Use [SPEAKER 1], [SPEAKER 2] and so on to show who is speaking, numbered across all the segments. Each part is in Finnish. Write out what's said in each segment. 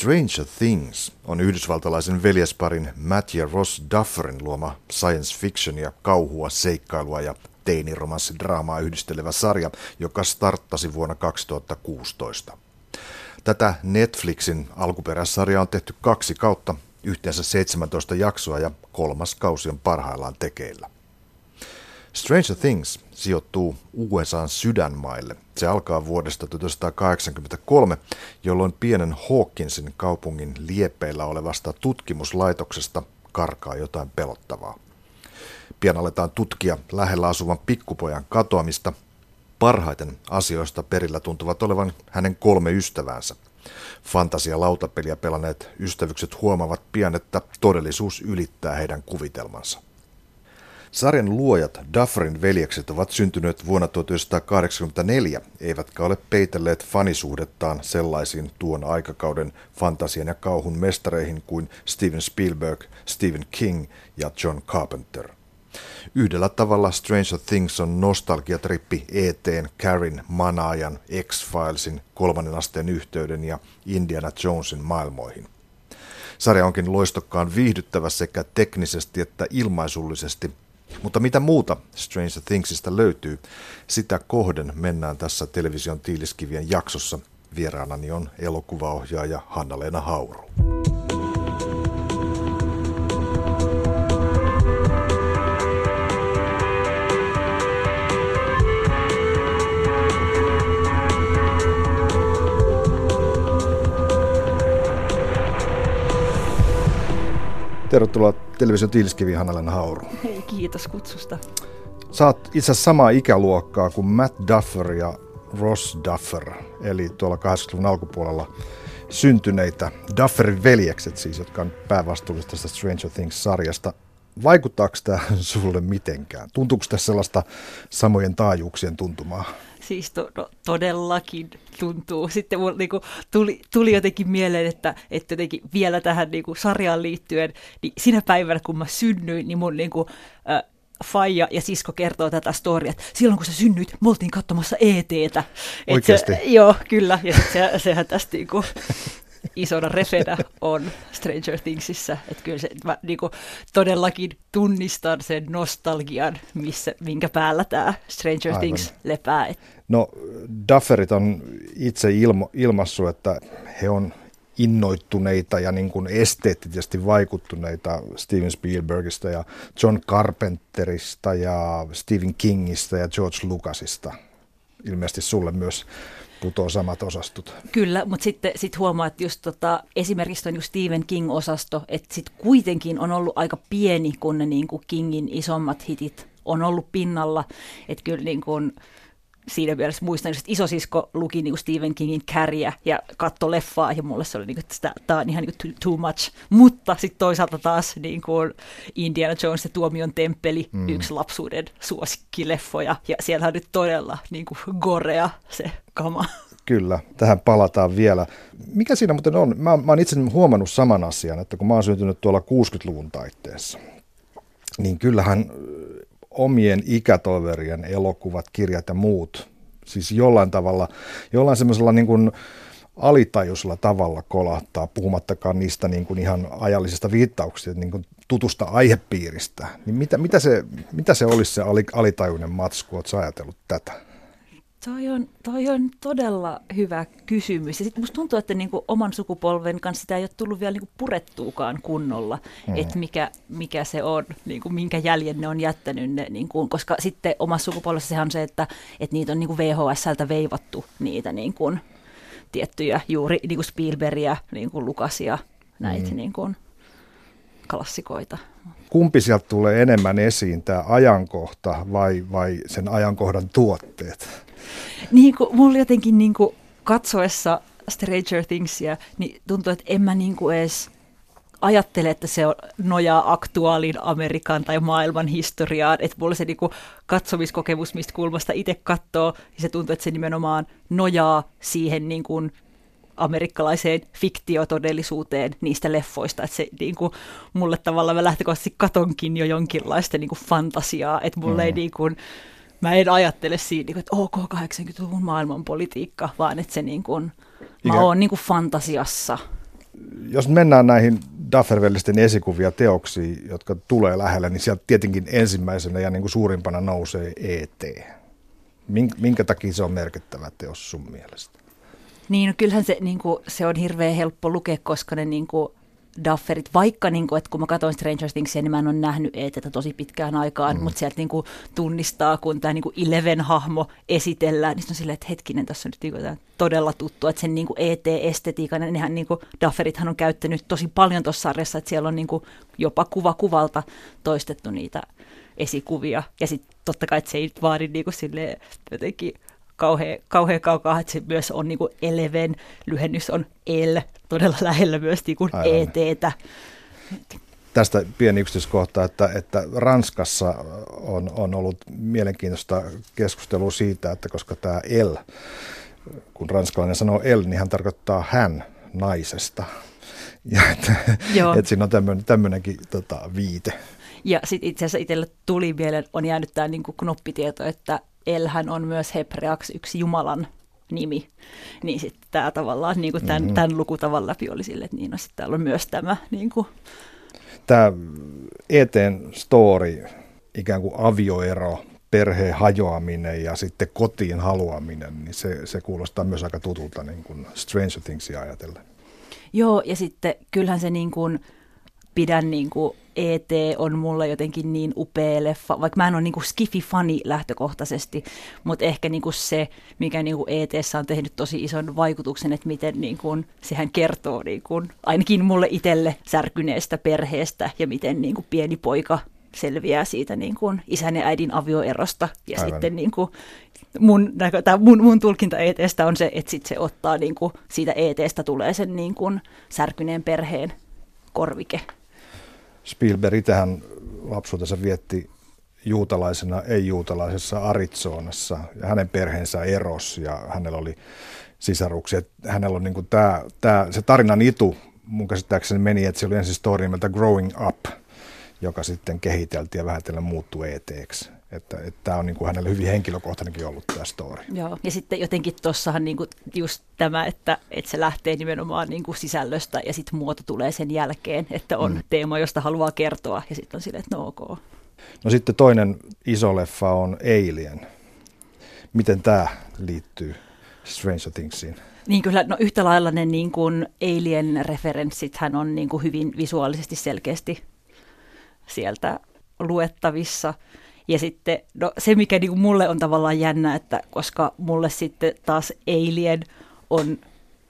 [SPEAKER 1] Stranger Things on yhdysvaltalaisen veljesparin Matt ja Ross Dufferin luoma science fiction ja kauhua, seikkailua ja teiniromanssidraamaa yhdistelevä sarja, joka starttasi vuonna 2016. Tätä Netflixin alkuperäissarjaa on tehty kaksi kautta, yhteensä 17 jaksoa ja kolmas kausi on parhaillaan tekeillä. Stranger Things sijoittuu USAn sydänmaille. Se alkaa vuodesta 1983, jolloin pienen Hawkinsin kaupungin liepeillä olevasta tutkimuslaitoksesta karkaa jotain pelottavaa. Pian aletaan tutkia lähellä asuvan pikkupojan katoamista. Parhaiten asioista perillä tuntuvat olevan hänen kolme ystäväänsä. Fantasia lautapeliä pelanneet ystävykset huomaavat pian, että todellisuus ylittää heidän kuvitelmansa. Sarjan luojat Dufferin veljekset ovat syntyneet vuonna 1984, eivätkä ole peitelleet fanisuhdettaan sellaisiin tuon aikakauden fantasian ja kauhun mestareihin kuin Steven Spielberg, Stephen King ja John Carpenter. Yhdellä tavalla Stranger Things on nostalgiatrippi ETn, Carin, Manaajan, X-Filesin, kolmannen asteen yhteyden ja Indiana Jonesin maailmoihin. Sarja onkin loistokkaan viihdyttävä sekä teknisesti että ilmaisullisesti mutta mitä muuta Stranger Thingsista löytyy, sitä kohden mennään tässä television tiiliskivien jaksossa. Vieraanani on elokuvaohjaaja Hanna-Leena Hauru. Tervetuloa television tiiliskiviin Hanna Hauru.
[SPEAKER 2] Hei, kiitos kutsusta.
[SPEAKER 1] Oot itse asiassa samaa ikäluokkaa kuin Matt Duffer ja Ross Duffer, eli tuolla 80-luvun alkupuolella syntyneitä Dufferin veljekset siis, jotka on päävastuulliset tästä Stranger Things-sarjasta. Vaikuttaako tämä sulle mitenkään? Tuntuuko tässä sellaista samojen taajuuksien tuntumaa?
[SPEAKER 2] Siis to, no, todellakin tuntuu. Sitten mulla niinku, tuli, tuli jotenkin mieleen, että, että jotenkin vielä tähän niinku, sarjaan liittyen, niin sinä päivänä kun mä synnyin, niin mun niinku, äh, Faija ja sisko kertoo tätä storiaa, että silloin kun sä synnyit, me oltiin katsomassa ETtä.
[SPEAKER 1] Oikeasti?
[SPEAKER 2] Se, joo, kyllä. Ja se, sehän tästä niinku, isona refenä on Stranger Thingsissä. Että kyllä se, mä niinku, todellakin tunnistan sen nostalgian, missä, minkä päällä tämä Stranger Aivan. Things lepää.
[SPEAKER 1] No Dufferit on itse ilmo, ilmassu, että he on innoittuneita ja niin kuin esteettisesti vaikuttuneita Steven Spielbergista ja John Carpenterista ja Stephen Kingistä ja George Lucasista. Ilmeisesti sulle myös putoo samat osastot.
[SPEAKER 2] Kyllä, mutta sitten sit huomaa, että just tota, esimerkiksi on just Stephen King-osasto, että sitten kuitenkin on ollut aika pieni, kun ne niin kuin Kingin isommat hitit on ollut pinnalla. Että kyllä niin kuin, siinä mielessä muistan, että isosisko luki niin kuin Stephen Kingin kärjä ja katto leffaa ja mulle se oli, niin kuin, että tämä on ihan niin kuin too, much. Mutta sitten toisaalta taas niin kuin Indiana Jones ja Tuomion temppeli, mm. yksi lapsuuden suosikkileffoja ja siellä on nyt todella niin kuin gorea se kama.
[SPEAKER 1] Kyllä, tähän palataan vielä. Mikä siinä muuten on? Mä, mä oon itse huomannut saman asian, että kun mä oon syntynyt tuolla 60-luvun taitteessa, niin kyllähän omien ikätoverien elokuvat, kirjat ja muut, siis jollain tavalla, jollain semmoisella niin kuin alitajuisella tavalla kolahtaa, puhumattakaan niistä niin kuin ihan ajallisista viittauksista, niin kuin tutusta aihepiiristä. Niin mitä, mitä, se, mitä se olisi se alitajuinen matsku, oletko ajatellut tätä?
[SPEAKER 2] Toi on, toi on todella hyvä kysymys. Ja sitten musta tuntuu, että niinku oman sukupolven kanssa sitä ei ole tullut vielä niinku purettuukaan kunnolla, mm. että mikä, mikä se on, niinku, minkä jäljen ne on jättänyt. Ne, niinku, koska sitten omassa sukupolvessa sehän on se, että et niitä on niinku VHSltä veivattu niitä niinku, tiettyjä juuri niinku Spielbergia, niinku Lukasia, näitä mm. niinku, klassikoita.
[SPEAKER 1] Kumpi sieltä tulee enemmän esiin, tämä ajankohta vai, vai sen ajankohdan tuotteet?
[SPEAKER 2] Niin kuin, mulla jotenkin niin kuin, katsoessa Stranger Thingsia, niin tuntuu, että en mä niin kuin edes ajattele, että se nojaa aktuaalin Amerikan tai maailman historiaan. Että mulla se niinku katsomiskokemus, mistä kulmasta itse katsoo, niin se tuntuu, että se nimenomaan nojaa siihen niinku amerikkalaiseen fiktiotodellisuuteen niistä leffoista. Että se niin kuin, mulle tavallaan mä lähtökohtaisesti katonkin jo jonkinlaista niin kuin fantasiaa, että mulle mm. ei niin kuin, mä en ajattele siinä, niin että ok, 80-luvun maailmanpolitiikka, vaan että se niin kuin, mä oon niin kuin fantasiassa.
[SPEAKER 1] jos mennään näihin Duffervellisten esikuvia teoksiin, jotka tulee lähelle, niin sieltä tietenkin ensimmäisenä ja niin kuin suurimpana nousee ET. Minkä takia se on merkittävä teos sun mielestä?
[SPEAKER 2] Niin, no kyllähän se, niin kuin, se on hirveän helppo lukea, koska ne niin kuin, Dufferit, vaikka niin kuin, että kun mä katsoin Stranger Thingsia, niin mä en ole nähnyt ETtä tosi pitkään aikaan, mm. mutta sieltä niin kuin, tunnistaa, kun tämä niin Eleven-hahmo esitellään, niin se on silleen, että hetkinen, tässä on nyt niin kuin, todella tuttu, että sen niin kuin ET-estetiikan, nehän niin kuin, Dufferithan on käyttänyt tosi paljon tuossa sarjassa, että siellä on niin kuin, jopa kuva kuvalta toistettu niitä esikuvia, ja sitten totta kai, että se ei vaadi niin kuin, silleen, jotenkin kauhean, kauhean kaukaa, että se myös on niin kuin Eleven, lyhennys on L, todella lähellä myös niin kuin ETtä.
[SPEAKER 1] Tästä pieni yksityiskohta, että, että Ranskassa on, on ollut mielenkiintoista keskustelua siitä, että koska tämä L, kun ranskalainen sanoo L, niin hän tarkoittaa hän naisesta. Ja että, että siinä on tämmöinen, tämmöinenkin tota, viite.
[SPEAKER 2] Ja sitten itse asiassa itselle tuli mieleen, on jäänyt tämä niin knoppitieto, että Elhän on myös hebreaksi yksi Jumalan nimi, niin sitten tämä tavallaan niin kuin tämän, mm-hmm. tämän lukutavan läpi oli sille, että niin, no sitten täällä on myös tämä. Niin kuin.
[SPEAKER 1] Tämä eteen story, ikään kuin avioero, perheen hajoaminen ja sitten kotiin haluaminen, niin se, se kuulostaa myös aika tutulta niin kuin Stranger Thingsia ajatellen.
[SPEAKER 2] Joo, ja sitten kyllähän se niin kuin, pidän niin kuin ET on mulle jotenkin niin upea leffa, vaikka mä en ole niin skifi-fani lähtökohtaisesti, mutta ehkä niin kuin se, mikä niin kuin ETssä on tehnyt tosi ison vaikutuksen, että miten niin kuin sehän kertoo niin kuin, ainakin mulle itselle särkyneestä perheestä ja miten niin kuin pieni poika selviää siitä niin kuin isän ja äidin avioerosta. Ja Aivan. sitten niin kuin mun, mun, mun tulkinta ETstä on se, että sit se ottaa niin kuin, siitä ETstä tulee sen niin kuin särkyneen perheen korvike.
[SPEAKER 1] Spielberg tähän lapsuutensa vietti juutalaisena, ei-juutalaisessa Arizonassa ja hänen perheensä eros ja hänellä oli sisaruksia. Hänellä on niin tämä, tämä, se tarinan itu mun käsittääkseni meni, että se oli ensin story nimeltä Growing Up, joka sitten kehiteltiin ja vähätellen muuttui ETksi. Että, että tämä on niin kuin hänelle hyvin henkilökohtainenkin ollut tämä story.
[SPEAKER 2] Joo, ja sitten jotenkin tuossahan niin kuin just tämä, että, että se lähtee nimenomaan niin kuin sisällöstä ja sitten muoto tulee sen jälkeen, että on mm. teema, josta haluaa kertoa ja sitten on silleen, että no ok.
[SPEAKER 1] No sitten toinen iso leffa on Alien. Miten tämä liittyy Stranger Thingsiin?
[SPEAKER 2] Niin kyllä, no yhtä lailla ne niin kuin Alien-referenssithän on niin kuin hyvin visuaalisesti selkeästi sieltä luettavissa. Ja sitten no, se, mikä niin kuin mulle on tavallaan jännä, että koska mulle sitten taas Alien on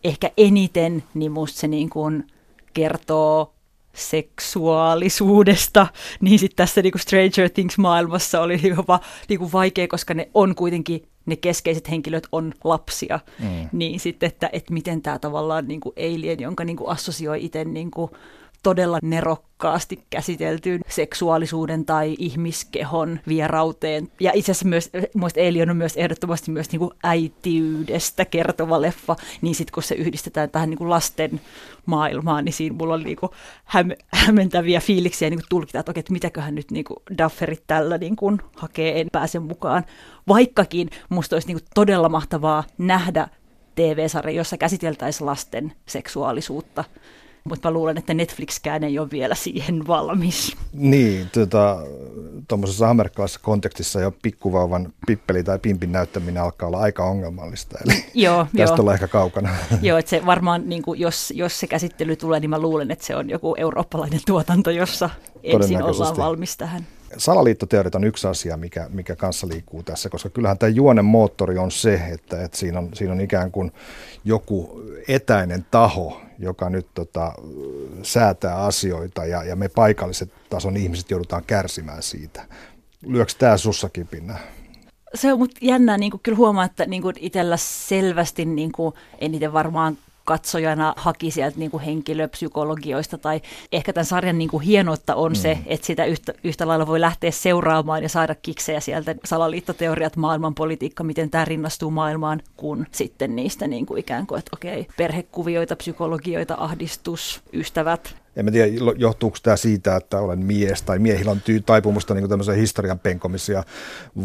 [SPEAKER 2] ehkä eniten, niin musta se niin kuin kertoo seksuaalisuudesta, niin sitten tässä niin kuin Stranger Things-maailmassa oli jopa niin kuin vaikea, koska ne on kuitenkin, ne keskeiset henkilöt on lapsia, mm. niin sitten, että, että miten tämä tavallaan niin kuin Alien, jonka niin kuin assosioi itse niin kuin todella nerokkaasti käsiteltyyn seksuaalisuuden tai ihmiskehon vierauteen. Ja itse asiassa myös, muista Alien on myös ehdottomasti myös niin kuin äitiydestä kertova leffa, niin sitten kun se yhdistetään tähän niin kuin lasten maailmaan, niin siinä mulla on niin kuin häm, hämmentäviä fiiliksiä niin kuin tulkita, että okei, että mitäköhän nyt niin kuin Dufferit tällä niin kuin hakee, en pääse mukaan. Vaikkakin musta olisi niin kuin todella mahtavaa nähdä TV-sarja, jossa käsiteltäisiin lasten seksuaalisuutta mutta mä luulen, että Netflixkään ei ole vielä siihen valmis.
[SPEAKER 1] Niin, tuommoisessa tota, amerikkalaisessa kontekstissa jo pikkuvauvan pippeli tai pimpin näyttäminen alkaa olla aika ongelmallista, eli joo, tästä jo. ollaan ehkä kaukana.
[SPEAKER 2] Joo, että se varmaan, niin kuin, jos, jos se käsittely tulee, niin mä luulen, että se on joku eurooppalainen tuotanto, jossa ensin ollaan valmis tähän.
[SPEAKER 1] Salaliittoteoriat on yksi asia, mikä, mikä kanssa liikkuu tässä, koska kyllähän tämä juonen moottori on se, että, että siinä, on, siinä on ikään kuin joku etäinen taho, joka nyt tota, säätää asioita ja, ja me paikalliset tason ihmiset joudutaan kärsimään siitä. Lyöks tämä sussakin pinna?
[SPEAKER 2] Se on mut jännää, niin kyllä huomaa, että niin itsellä selvästi niin eniten varmaan katsojana haki sieltä niin kuin henkilöpsykologioista tai ehkä tämän sarjan niin kuin hienoutta on mm. se, että sitä yhtä, yhtä lailla voi lähteä seuraamaan ja saada kiksejä sieltä salaliittoteoriat, maailmanpolitiikka, miten tämä rinnastuu maailmaan, kun sitten niistä niin kuin ikään kuin, että okei, perhekuvioita, psykologioita, ahdistus, ystävät,
[SPEAKER 1] En tiedä, johtuuko tämä siitä, että olen mies tai miehillä on taipumusta niin tämmöisen historian penkomisia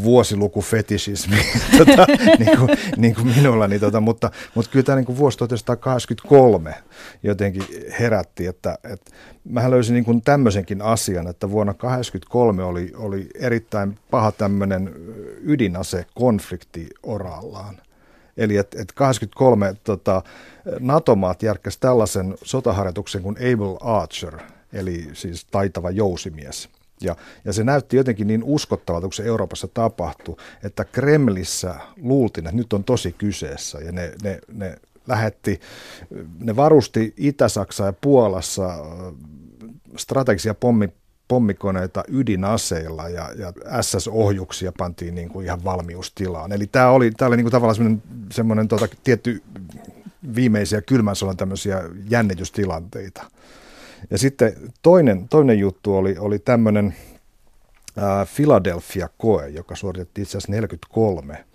[SPEAKER 1] vuosilukufetisismi, tota, niin, kuin, niin kuin minulla, niin tota, mutta, mutta kyllä tämä niin kuin vuosi 1983 jotenkin herätti, että, että mähän löysin niin kuin tämmöisenkin asian, että vuonna 1983 oli, oli erittäin paha tämmöinen ydinasekonflikti orallaan. Eli että et 83 tota, NATO-maat järkkäsi tällaisen sotaharjoituksen kuin Able Archer, eli siis taitava jousimies. Ja, ja se näytti jotenkin niin uskottavalta, kun se Euroopassa tapahtui, että Kremlissä luultiin, että nyt on tosi kyseessä. Ja ne, ne, ne lähetti, ne varusti Itä-Saksaa ja Puolassa strategisia pommi, pommikoneita ydinaseilla ja, ja SS-ohjuksia pantiin niin kuin ihan valmiustilaan. Eli tämä oli, tämä oli niin kuin tavallaan semmoinen, semmoinen tota, tietty viimeisiä kylmän sodan tämmöisiä jännitystilanteita. Ja sitten toinen, toinen juttu oli, oli tämmöinen Philadelphia-koe, joka suoritettiin itse asiassa 43,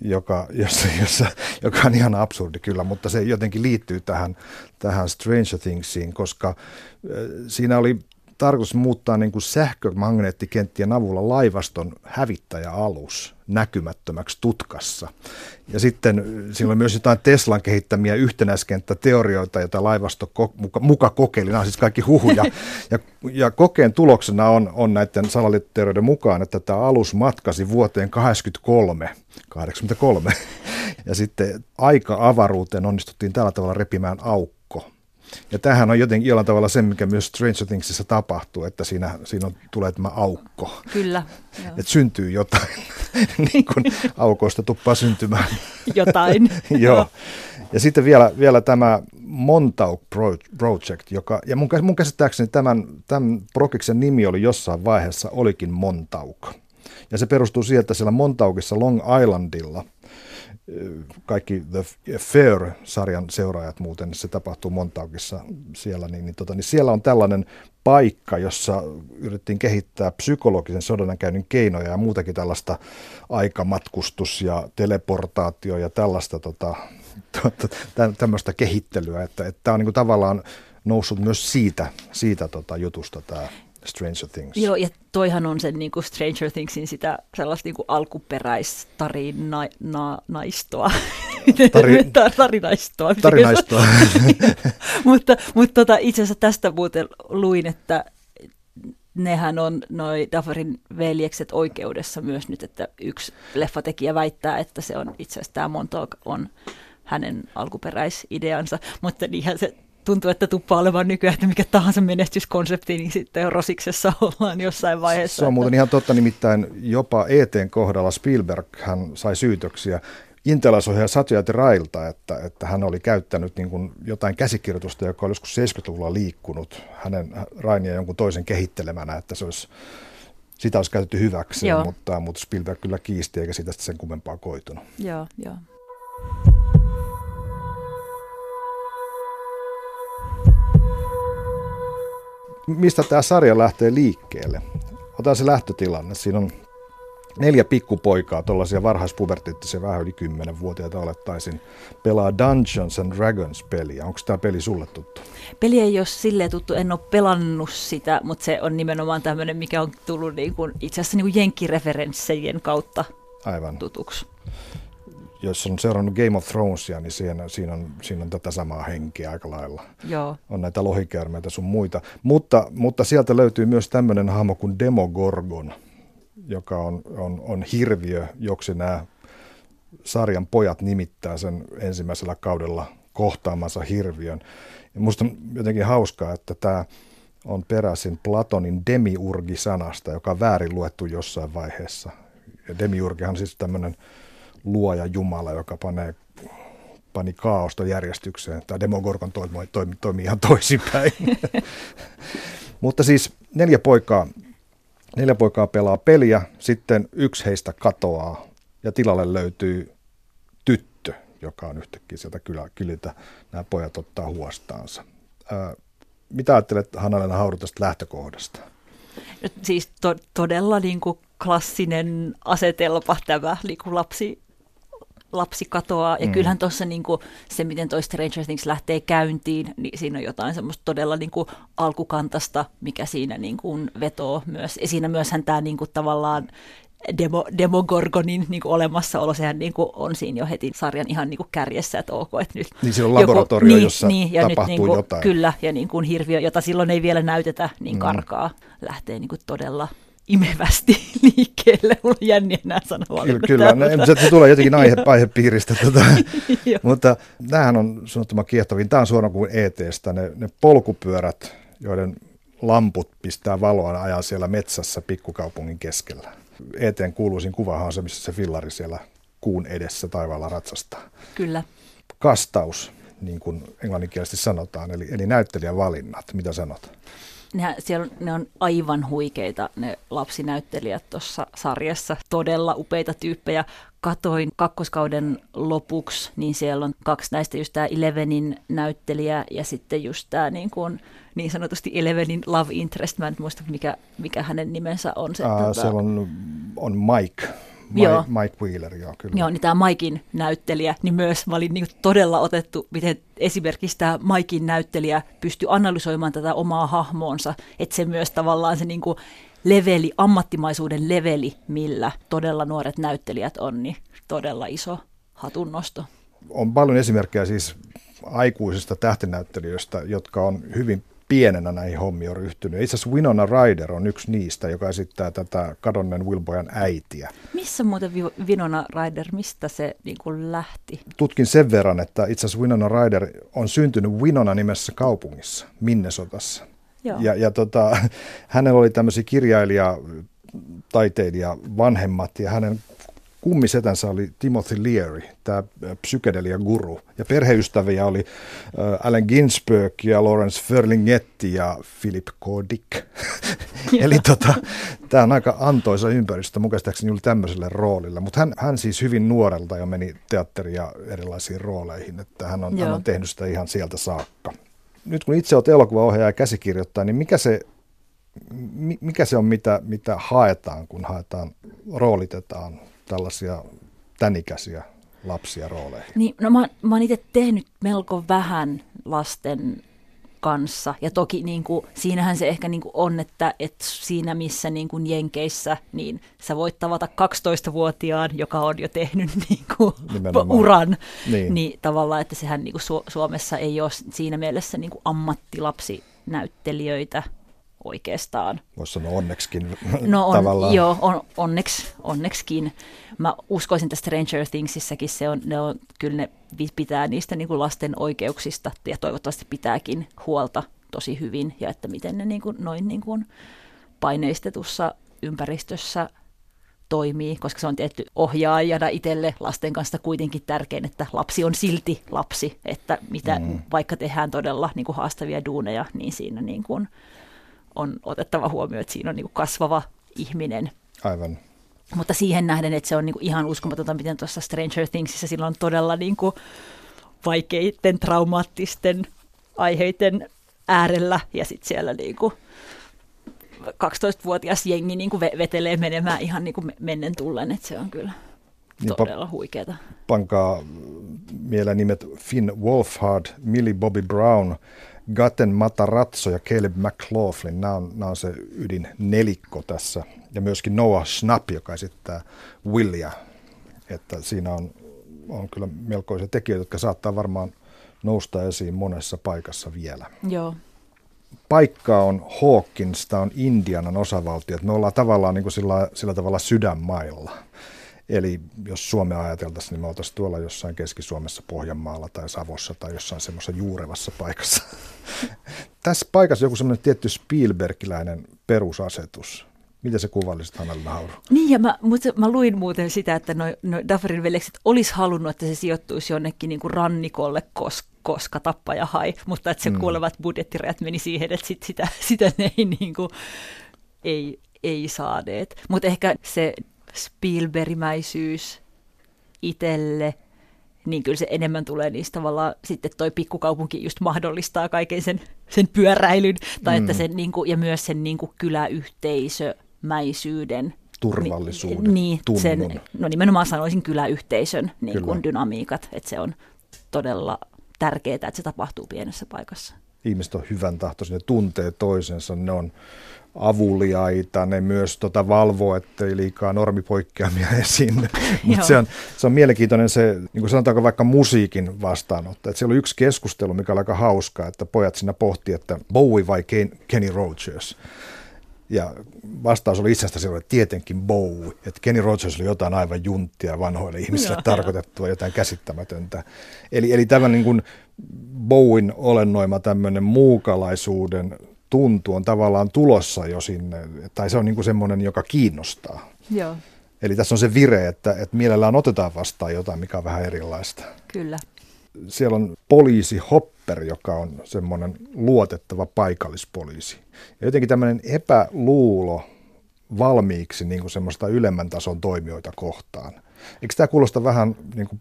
[SPEAKER 1] joka, jossa, jossa, joka on ihan absurdi kyllä, mutta se jotenkin liittyy tähän, tähän Stranger Thingsiin, koska siinä oli tarkoitus muuttaa niin kuin sähkömagneettikenttien avulla laivaston hävittäjäalus näkymättömäksi tutkassa. Ja sitten siinä oli myös jotain Teslan kehittämiä yhtenäiskenttäteorioita, joita laivasto ko- muka, muka kokeili. Nämä on siis kaikki huhuja. Ja, ja kokeen tuloksena on, on näiden salaliittoteorioiden mukaan, että tämä alus matkasi vuoteen 83, 83. Ja sitten aika-avaruuteen onnistuttiin tällä tavalla repimään aukko ja tämähän on jotenkin jollain tavalla se, mikä myös Stranger Thingsissa tapahtuu, että siinä, siinä on, tulee tämä aukko.
[SPEAKER 2] Kyllä.
[SPEAKER 1] Että syntyy jotain, niin kuin aukoista tuppaa syntymään.
[SPEAKER 2] jotain.
[SPEAKER 1] joo. Ja sitten vielä, vielä tämä Montauk Project, joka, ja mun, mun käsittääkseni tämän, tämän projektin nimi oli jossain vaiheessa, olikin Montauk. Ja se perustuu siihen, että siellä Montaukissa Long Islandilla – kaikki The Fair-sarjan seuraajat muuten, se tapahtuu Montaukissa siellä, niin, niin, tota, niin siellä on tällainen paikka, jossa yritettiin kehittää psykologisen sodankäynnin keinoja ja muutakin tällaista aikamatkustus ja teleportaatio ja tällaista tota, tämmöistä kehittelyä, että tämä on niin kuin tavallaan noussut myös siitä, siitä tota jutusta tämä Stranger Things.
[SPEAKER 2] Joo, ja toihan on sen niin kuin Stranger Thingsin sitä sellaista niin kuin alkuperäistarinaistoa. Tari... Tarinaistoa.
[SPEAKER 1] Tarinaistoa.
[SPEAKER 2] mutta mutta tota, itse asiassa tästä muuten luin, että nehän on noi Dufferin veljekset oikeudessa myös nyt, että yksi leffatekijä väittää, että se on itse asiassa tämä Montauk on hänen alkuperäisideansa, mutta niinhän se tuntuu, että tuppaa olevan nykyään, että mikä tahansa menestyskonsepti, niin sitten rosiksessa ollaan jossain vaiheessa.
[SPEAKER 1] Se on muuten ihan totta, nimittäin jopa ETn kohdalla Spielberg hän sai syytöksiä Intelasohjaaja Satya Railta, että, että hän oli käyttänyt niin kuin jotain käsikirjoitusta, joka oli joskus 70-luvulla liikkunut hänen Rain ja jonkun toisen kehittelemänä, että se olisi, sitä olisi käytetty hyväksi, mutta, mutta Spielberg kyllä kiisti eikä siitä sen kummempaa koitunut.
[SPEAKER 2] Joo, joo.
[SPEAKER 1] Mistä tämä sarja lähtee liikkeelle. Otan se lähtötilanne. Siinä on neljä pikkupoikaa, tuollaisia varhaispuberteettisia, vähän yli 10-vuotiaita olettaisin, pelaa Dungeons and Dragons-peliä. Onko tämä peli sulle tuttu?
[SPEAKER 2] Peli ei ole silleen tuttu, en ole pelannut sitä, mutta se on nimenomaan tämmöinen, mikä on tullut niin kuin, itse asiassa niin kuin jenkkireferenssejen kautta Aivan. tutuksi
[SPEAKER 1] jos on seurannut Game of Thronesia, niin siinä, siinä, on, siinä on tätä samaa henkeä aika lailla.
[SPEAKER 2] Joo.
[SPEAKER 1] On näitä lohikäärmeitä sun muita. Mutta, mutta sieltä löytyy myös tämmöinen hahmo kuin Demogorgon, joka on, on, on hirviö, joksi nämä sarjan pojat nimittää sen ensimmäisellä kaudella kohtaamansa hirviön. Ja musta on jotenkin hauskaa, että tämä on peräisin Platonin demiurgi-sanasta, joka on väärin luettu jossain vaiheessa. Ja demiurgihan on siis tämmöinen luoja Jumala, joka panee pani kaaosta järjestykseen. Tämä Demogorgon toimii, toimii, toimii ihan toisinpäin. Mutta siis neljä poikaa, neljä poikaa pelaa peliä, sitten yksi heistä katoaa ja tilalle löytyy tyttö, joka on yhtäkkiä sieltä kylä, kyliltä. Nämä pojat ottaa huostaansa. Ää, mitä ajattelet Hanna-Leena Hauru tästä lähtökohdasta?
[SPEAKER 2] Siis to, todella niin kuin klassinen asetelma tämä niin kuin lapsi lapsi katoaa. Ja mm. kyllähän tuossa niinku, se, miten toi Stranger Things lähtee käyntiin, niin siinä on jotain semmoista todella niinku, alkukantasta, mikä siinä niinku, vetoo myös. Ja siinä myöshän tämä niinku, tavallaan Demo, Demogorgonin niin kuin olemassaolo, sehän niin kuin on siinä jo heti sarjan ihan niin kuin kärjessä, että ok, että nyt...
[SPEAKER 1] Niin se on laboratorio, joku, niin, jossa niin, ja tapahtuu nyt, niin kuin, jotain.
[SPEAKER 2] Kyllä, ja niin kuin hirviö, jota silloin ei vielä näytetä, niin mm. karkaa, lähtee niin kuin todella imevästi liikkeelle. Mulla on jänniä nämä sanoa.
[SPEAKER 1] Kyllä, kyllä. No, se, se tulee jotenkin aihe, aihepiiristä. Tota. Mutta tämähän on sanottoman kiehtovin. Tämä on suoraan kuin ETstä. Ne, ne polkupyörät, joiden lamput pistää valoa ajaa siellä metsässä pikkukaupungin keskellä. ETn kuuluisin kuvahan on se, missä se fillari siellä kuun edessä taivaalla ratsastaa.
[SPEAKER 2] Kyllä.
[SPEAKER 1] Kastaus, niin kuin englanninkielisesti sanotaan, eli, eli näyttelijän valinnat. Mitä sanot?
[SPEAKER 2] Ne, siellä, ne on aivan huikeita ne lapsinäyttelijät tuossa sarjassa. Todella upeita tyyppejä. Katoin kakkoskauden lopuksi, niin siellä on kaksi näistä just tämä Elevenin näyttelijä ja sitten just tämä niin, kuin, niin sanotusti Elevenin love interest. Mä en muista, mikä, mikä hänen nimensä on. Se,
[SPEAKER 1] Aa, tuota... Siellä on, on Mike. Mike, joo. Mike Wheeler, joo, kyllä.
[SPEAKER 2] Joo, niin tämä Mikein näyttelijä, niin myös mä olin niin todella otettu, miten esimerkiksi tämä Mikein näyttelijä pystyi analysoimaan tätä omaa hahmoonsa, että se myös tavallaan se niin kuin leveli, ammattimaisuuden leveli, millä todella nuoret näyttelijät on, niin todella iso hatunnosto.
[SPEAKER 1] On paljon esimerkkejä siis aikuisista tähtinäyttelijöistä, jotka on hyvin pienenä näihin hommiin on ryhtynyt. Itse asiassa Winona Ryder on yksi niistä, joka esittää tätä kadonneen Wilbojan äitiä.
[SPEAKER 2] Missä muuten Winona Ryder, mistä se niin kuin lähti?
[SPEAKER 1] Tutkin sen verran, että itse asiassa Winona Ryder on syntynyt Winona nimessä kaupungissa, Minnesotassa. Joo. Ja, ja tota, hänellä oli tämmöisiä kirjailija, taiteilija vanhemmat ja hänen kummisetänsä oli Timothy Leary, tämä psykedelia guru. Ja perheystäviä oli Allen Ginsberg ja Lawrence Ferlinghetti ja Philip K. Dick. Eli tota, tämä on aika antoisa ympäristö mun käsittääkseni tämmöiselle roolille. Mutta hän, hän siis hyvin nuorelta jo meni teatteria ja erilaisiin rooleihin, että hän on, hän on tehnyt sitä ihan sieltä saakka. Nyt kun itse olet elokuvaohjaaja ja käsikirjoittaja, niin mikä se mikä se on, mitä, mitä haetaan, kun haetaan, roolitetaan tällaisia tänikäisiä lapsia rooleihin?
[SPEAKER 2] Niin, no mä, mä oon itse tehnyt melko vähän lasten kanssa. Ja toki niin kuin, siinähän se ehkä niin kuin on, että, että siinä missä niin kuin Jenkeissä, niin sä voit tavata 12-vuotiaan, joka on jo tehnyt niin kuin uran. Niin. niin tavallaan, että sehän niin kuin Su- Suomessa ei ole siinä mielessä niin kuin ammattilapsinäyttelijöitä oikeastaan.
[SPEAKER 1] Voisi sanoa onneksikin
[SPEAKER 2] no on,
[SPEAKER 1] tavallaan.
[SPEAKER 2] Joo, on, onneksi, onneksikin. Mä uskoisin, että Stranger Thingsissäkin se on, ne on, kyllä ne pitää niistä niin kuin lasten oikeuksista ja toivottavasti pitääkin huolta tosi hyvin ja että miten ne niin kuin, noin niin kuin paineistetussa ympäristössä toimii, koska se on tietty ohjaajana itselle lasten kanssa kuitenkin tärkein, että lapsi on silti lapsi, että mitä mm. vaikka tehdään todella niin kuin haastavia duuneja, niin siinä niin kuin, on otettava huomioon, että siinä on niin kuin kasvava ihminen.
[SPEAKER 1] Aivan.
[SPEAKER 2] Mutta siihen nähden, että se on niin kuin ihan uskomatonta, miten tuossa Stranger Thingsissa sillä on todella niin kuin vaikeiden, traumaattisten aiheiden äärellä ja sitten siellä niin kuin 12-vuotias jengi niin kuin vetelee menemään ihan niin kuin mennen tullen, että se on kyllä niin todella huikeeta.
[SPEAKER 1] Pankaa mieleen nimet Finn Wolfhard, Millie Bobby Brown, Gaten Matarazzo ja Caleb McLaughlin, nämä on, nämä on se ydin nelikko tässä. Ja myöskin Noah Schnapp, joka esittää Willia. Että siinä on, on kyllä melkoisia tekijöitä, jotka saattaa varmaan nousta esiin monessa paikassa vielä.
[SPEAKER 2] Joo.
[SPEAKER 1] Paikka on Hawkins, tämä on Indianan osavaltio. Me ollaan tavallaan niin kuin sillä, sillä tavalla sydänmailla. Eli jos Suomea ajateltaisiin, niin me oltaisiin tuolla jossain Keski-Suomessa, Pohjanmaalla tai Savossa tai jossain semmoisessa juurevassa paikassa. Tässä paikassa joku semmoinen tietty Spielbergiläinen perusasetus. Miten se kuvallisit, Hanna Lauru?
[SPEAKER 2] Niin, ja mä, mutta mä luin muuten sitä, että no, no Dufferin veljekset olisi halunnut, että se sijoittuisi jonnekin niin kuin rannikolle, koska koska tappaja hai, mutta että se mm. kuulevat budjettirajat meni siihen, että sit sitä, sitä ne ei, niin kuin, ei, ei saaneet. Mutta ehkä se Spielbergimäisyys itselle, niin kyllä se enemmän tulee niistä tavallaan, sitten toi pikkukaupunki just mahdollistaa kaiken sen, sen pyöräilyn, tai mm. että sen, niin kuin, ja myös sen niin kuin kyläyhteisömäisyyden,
[SPEAKER 1] turvallisuuden
[SPEAKER 2] niin,
[SPEAKER 1] tunnun.
[SPEAKER 2] Sen, no nimenomaan sanoisin kyläyhteisön niin
[SPEAKER 1] Kyllä.
[SPEAKER 2] kuin dynamiikat, että se on todella tärkeää, että se tapahtuu pienessä paikassa.
[SPEAKER 1] Ihmiset on hyvän tahtoisia, ne tuntee toisensa, ne on avuliaita, ne myös tota valvoo, ettei liikaa normipoikkeamia esiin. Mutta se on, se on mielenkiintoinen se, niin kuin sanotaanko vaikka musiikin vastaanotto. Että siellä oli yksi keskustelu, mikä oli aika hauska, että pojat siinä pohti, että Bowie vai Ken, Kenny Rogers. Ja vastaus oli itse asiassa että tietenkin Bowie. Että Kenny Rogers oli jotain aivan junttia vanhoille ihmisille
[SPEAKER 2] Joo,
[SPEAKER 1] tarkoitettua, jotain käsittämätöntä. Eli, eli tämä niin kuin Bowen olennoima tämmöinen muukalaisuuden tuntu on tavallaan tulossa jo sinne, tai se on niin kuin semmoinen, joka kiinnostaa.
[SPEAKER 2] Joo,
[SPEAKER 1] Eli tässä on se vire, että, että mielellään otetaan vastaan jotain, mikä on vähän erilaista.
[SPEAKER 2] kyllä.
[SPEAKER 1] Siellä on poliisi Hopper, joka on semmoinen luotettava paikallispoliisi. Ja jotenkin tämmöinen epäluulo valmiiksi niin kuin semmoista ylemmän tason toimijoita kohtaan. Eikö tämä kuulosta vähän niin kuin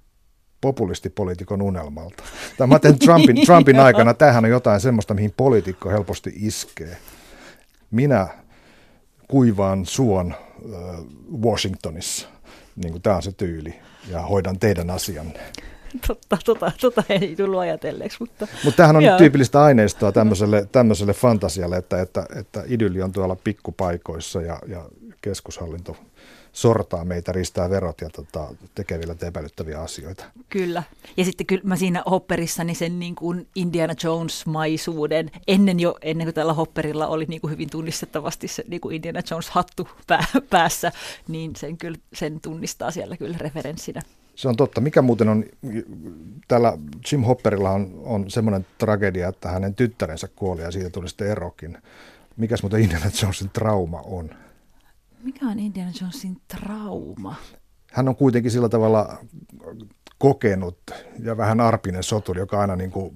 [SPEAKER 1] populistipoliitikon unelmalta? Tai mä Trumpin, Trumpin aikana tämähän on jotain semmoista, mihin poliitikko helposti iskee. Minä kuivaan suon äh, Washingtonissa, niin kuin tämä on se tyyli, ja hoidan teidän asianne.
[SPEAKER 2] Totta, tota, tota ei tullut ajatelleeksi, mutta
[SPEAKER 1] Mutta tämähän on
[SPEAKER 2] Joo.
[SPEAKER 1] nyt tyypillistä aineistoa tämmöiselle, tämmöiselle fantasialle, että, että, että idylli on tuolla pikkupaikoissa ja, ja keskushallinto sortaa meitä, ristää verot ja tota, tekee vielä epäilyttäviä asioita.
[SPEAKER 2] Kyllä. Ja sitten kyllä mä siinä Hopperissani sen niin kuin Indiana Jones-maisuuden, ennen jo, ennen kuin tällä Hopperilla oli niin kuin hyvin tunnistettavasti se niin kuin Indiana Jones-hattu pää, päässä, niin sen, kyllä, sen tunnistaa siellä kyllä referenssinä.
[SPEAKER 1] Se on totta. Mikä muuten on, tällä Jim Hopperilla on, on semmoinen tragedia, että hänen tyttärensä kuoli ja siitä tuli sitten erokin. Mikäs muuten Indiana Jonesin trauma on?
[SPEAKER 2] Mikä on Indiana Jonesin trauma?
[SPEAKER 1] hän on kuitenkin sillä tavalla kokenut ja vähän arpinen soturi, joka aina niin kuin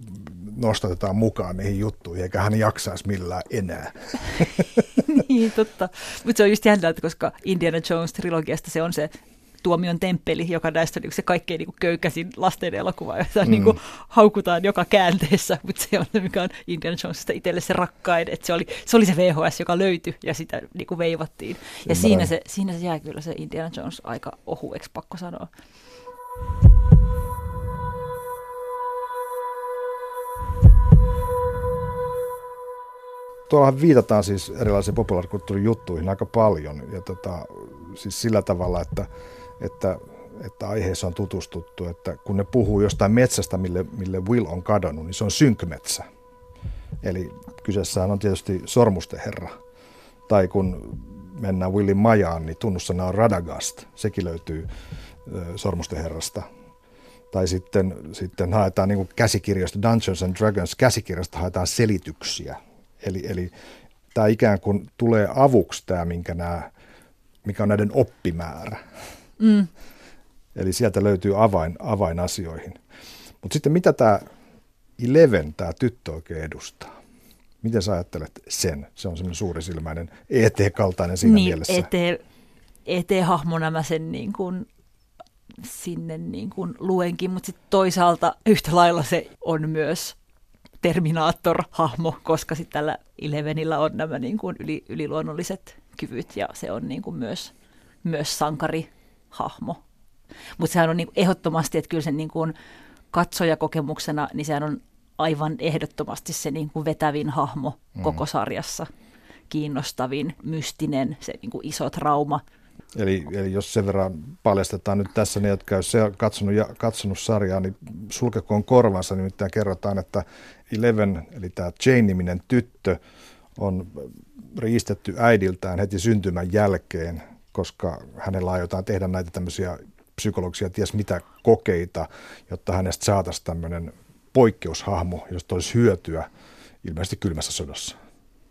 [SPEAKER 1] nostatetaan mukaan niihin juttuihin, eikä hän jaksaisi millään enää.
[SPEAKER 2] niin, totta. Mutta se on just jännä, että koska Indiana Jones-trilogiasta se on se tuomion temppeli, joka näistä on niin se kaikkein niin köykäisin lasten elokuva, jota mm. niin kuin, haukutaan joka käänteessä, mutta se on mikä on Indiana Jonesista itselle se rakkain, että se oli, se oli se VHS, joka löytyi ja sitä niin kuin veivattiin. Ja siinä se, siinä se jää kyllä se Indiana Jones aika ohueksi, pakko sanoa.
[SPEAKER 1] Tuollahan viitataan siis erilaisiin populaarikulttuurin juttuihin aika paljon ja tota, siis sillä tavalla, että, että, että aiheessa on tutustuttu, että kun ne puhuu jostain metsästä, mille, mille Will on kadonnut, niin se on synkmetsä. Eli kyseessähän on tietysti sormusten herra. Tai kun mennään Willin majaan, niin tunnussana on Radagast. Sekin löytyy sormusten herrasta. Tai sitten, sitten haetaan niin käsikirjoista, Dungeons and Dragons käsikirjasta haetaan selityksiä. Eli, eli tämä ikään kuin tulee avuksi tämä, minkä nämä, mikä on näiden oppimäärä.
[SPEAKER 2] Mm.
[SPEAKER 1] Eli sieltä löytyy avain, avainasioihin. Mutta sitten mitä tämä Eleven, tämä tyttö oikein edustaa? Miten sä ajattelet sen? Se on semmoinen suurisilmäinen ET-kaltainen siinä
[SPEAKER 2] niin,
[SPEAKER 1] mielessä.
[SPEAKER 2] ete, ete-hahmona mä sen niin kuin sinne niin kuin luenkin, mutta sitten toisaalta yhtä lailla se on myös Terminaattor-hahmo, koska sitten tällä Elevenillä on nämä niin kuin yli, yliluonnolliset kyvyt ja se on niin kuin myös, myös sankarihahmo. Mutta sehän on niin kuin ehdottomasti, että kyllä sen niin kuin katsojakokemuksena, niin sehän on aivan ehdottomasti se niin kuin vetävin hahmo mm. koko sarjassa. Kiinnostavin, mystinen, se niin kuin iso trauma.
[SPEAKER 1] Eli, eli jos sen verran paljastetaan nyt tässä ne, jotka on katsonut, ja, katsonut sarjaa, niin sulkekoon korvansa, nimittäin kerrotaan, että Eleven, eli tämä Jane-niminen tyttö, on riistetty äidiltään heti syntymän jälkeen, koska hänellä aiotaan tehdä näitä tämmöisiä psykologisia ties mitä kokeita, jotta hänestä saataisiin tämmöinen poikkeushahmo, josta olisi hyötyä ilmeisesti kylmässä sodassa.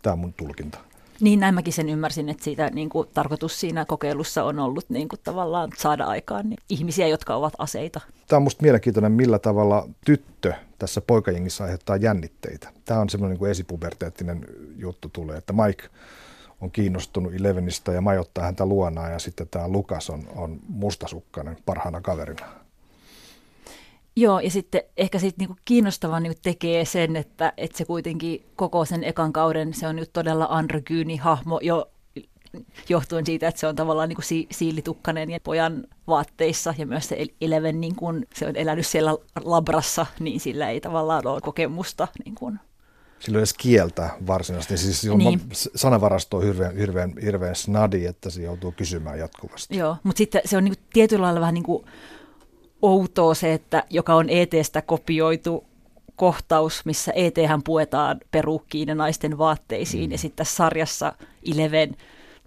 [SPEAKER 1] Tämä on mun tulkinta.
[SPEAKER 2] Niin näin mäkin sen ymmärsin, että siitä niin kuin, tarkoitus siinä kokeilussa on ollut niin kuin, tavallaan saada aikaan niin, ihmisiä, jotka ovat aseita.
[SPEAKER 1] Tämä on minusta mielenkiintoinen, millä tavalla tyttö tässä poikajengissä aiheuttaa jännitteitä. Tämä on semmoinen niin esipuberteettinen juttu tulee, että Mike on kiinnostunut Elevenistä ja majoittaa häntä luonaan ja sitten tämä Lukas on, on mustasukkainen parhaana kaverina.
[SPEAKER 2] Joo, ja sitten ehkä siitä niinku kiinnostavan niinku tekee sen, että, että se kuitenkin koko sen ekan kauden, se on nyt todella androgyyni hahmo jo johtuen siitä, että se on tavallaan niin kuin si- siilitukkanen ja pojan vaatteissa ja myös se Eleven, niin kuin, se on elänyt siellä labrassa, niin sillä ei tavallaan ole kokemusta niin kuin
[SPEAKER 1] sillä edes kieltä varsinaisesti. Siis niin. sanavarasto on hirveän, hirveän, hirveän snadi, että se joutuu kysymään jatkuvasti.
[SPEAKER 2] Joo, mutta sitten se on niinku tietyllä lailla vähän niin kuin outoa se, että joka on ETstä kopioitu kohtaus, missä ET puetaan perukkiin ja naisten vaatteisiin, mm. ja sitten tässä sarjassa Eleven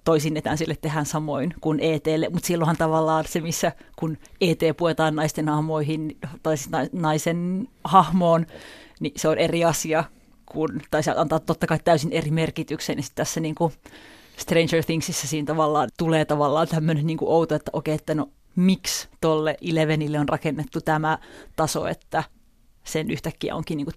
[SPEAKER 2] toisinnetaan sille tehdään samoin kuin ETlle, mutta silloinhan tavallaan se, missä kun ET puetaan naisten hahmoihin tai siis naisen hahmoon, niin se on eri asia kuin, tai se antaa totta kai täysin eri merkityksen, niin tässä niin kuin Stranger Thingsissa siinä tavallaan tulee tavallaan tämmöinen niin kuin outo, että okei, että no miksi tolle Elevenille on rakennettu tämä taso, että sen yhtäkkiä onkin niin kuin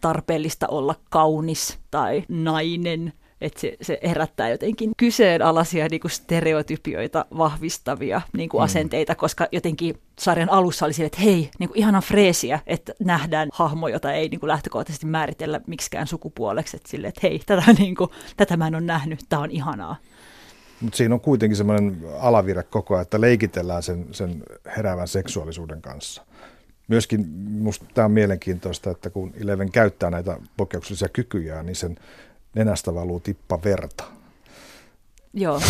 [SPEAKER 2] tarpeellista olla kaunis tai nainen – että se, se herättää jotenkin kyseenalaisia niin kuin stereotypioita vahvistavia niin kuin mm. asenteita, koska jotenkin sarjan alussa oli sille, että hei, niin kuin ihanan freesiä, että nähdään hahmo, jota ei niin kuin lähtökohtaisesti määritellä miksikään sukupuoleksi, että sille, että hei, tätä, niin kuin, tätä mä en ole nähnyt, tämä on ihanaa.
[SPEAKER 1] Mutta siinä on kuitenkin semmoinen alavire koko ajan, että leikitellään sen, sen heräävän seksuaalisuuden kanssa. Myöskin minusta tämä on mielenkiintoista, että kun Eleven käyttää näitä poikkeuksellisia kykyjä, niin sen nenästä valuu tippa verta.
[SPEAKER 2] Joo.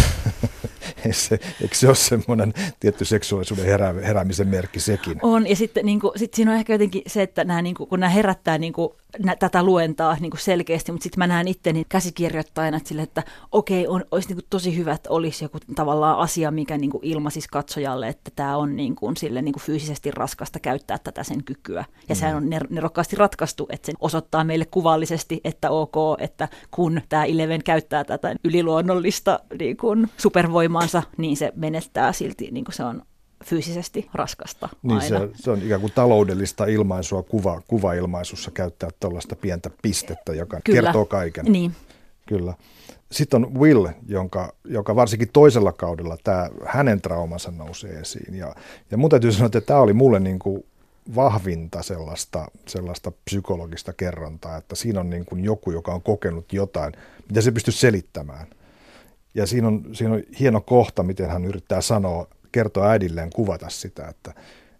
[SPEAKER 1] se, eikö se ole semmoinen tietty seksuaalisuuden herä, heräämisen merkki sekin?
[SPEAKER 2] On, ja sitten niin kuin, sit siinä on ehkä jotenkin se, että nämä, niin kuin, kun nämä herättää niin kuin, nä, tätä luentaa niin kuin selkeästi, mutta sitten mä näen itteni käsikirjoittajana että, sille, että okei, on, olisi niin kuin, tosi hyvä, että olisi joku tavallaan asia, mikä niin kuin ilmaisisi katsojalle, että tämä on niin kuin, sille, niin kuin fyysisesti raskasta käyttää tätä sen kykyä. Ja mm. sehän on nerokkaasti ratkaistu, että se osoittaa meille kuvallisesti, että ok, että kun tämä Eleven käyttää tätä yliluonnollista niin kuin, supervoimaansa, niin se menettää silti, niin kuin se on fyysisesti raskasta
[SPEAKER 1] niin aina. Se, se on ikään kuin taloudellista ilmaisua kuva, kuvailmaisussa käyttää tuollaista pientä pistettä, joka Kyllä. kertoo kaiken.
[SPEAKER 2] Niin.
[SPEAKER 1] Kyllä. Sitten on Will, jonka, joka varsinkin toisella kaudella tämä hänen traumansa nousee esiin. Ja, ja mun täytyy sanoa, että tämä oli mulle niin kuin vahvinta sellaista, sellaista psykologista kerrontaa, että siinä on niin kuin joku, joka on kokenut jotain, mitä se pystyy selittämään. Ja siinä on, siinä on hieno kohta, miten hän yrittää sanoa kertoa äidilleen kuvata sitä, että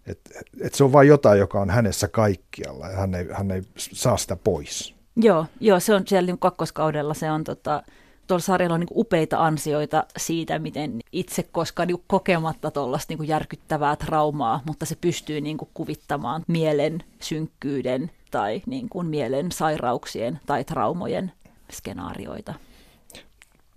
[SPEAKER 1] et, et se on vain jotain, joka on hänessä kaikkialla ja hän ei, hän ei saa sitä pois.
[SPEAKER 2] Joo, joo se on siellä niin kakkoskaudella, se on tota, tuolla sarjalla on niin upeita ansioita siitä, miten itse koskaan niin kokematta tuollaista niin järkyttävää traumaa, mutta se pystyy niin kuvittamaan mielen synkkyyden tai niin mielen sairauksien tai traumojen skenaarioita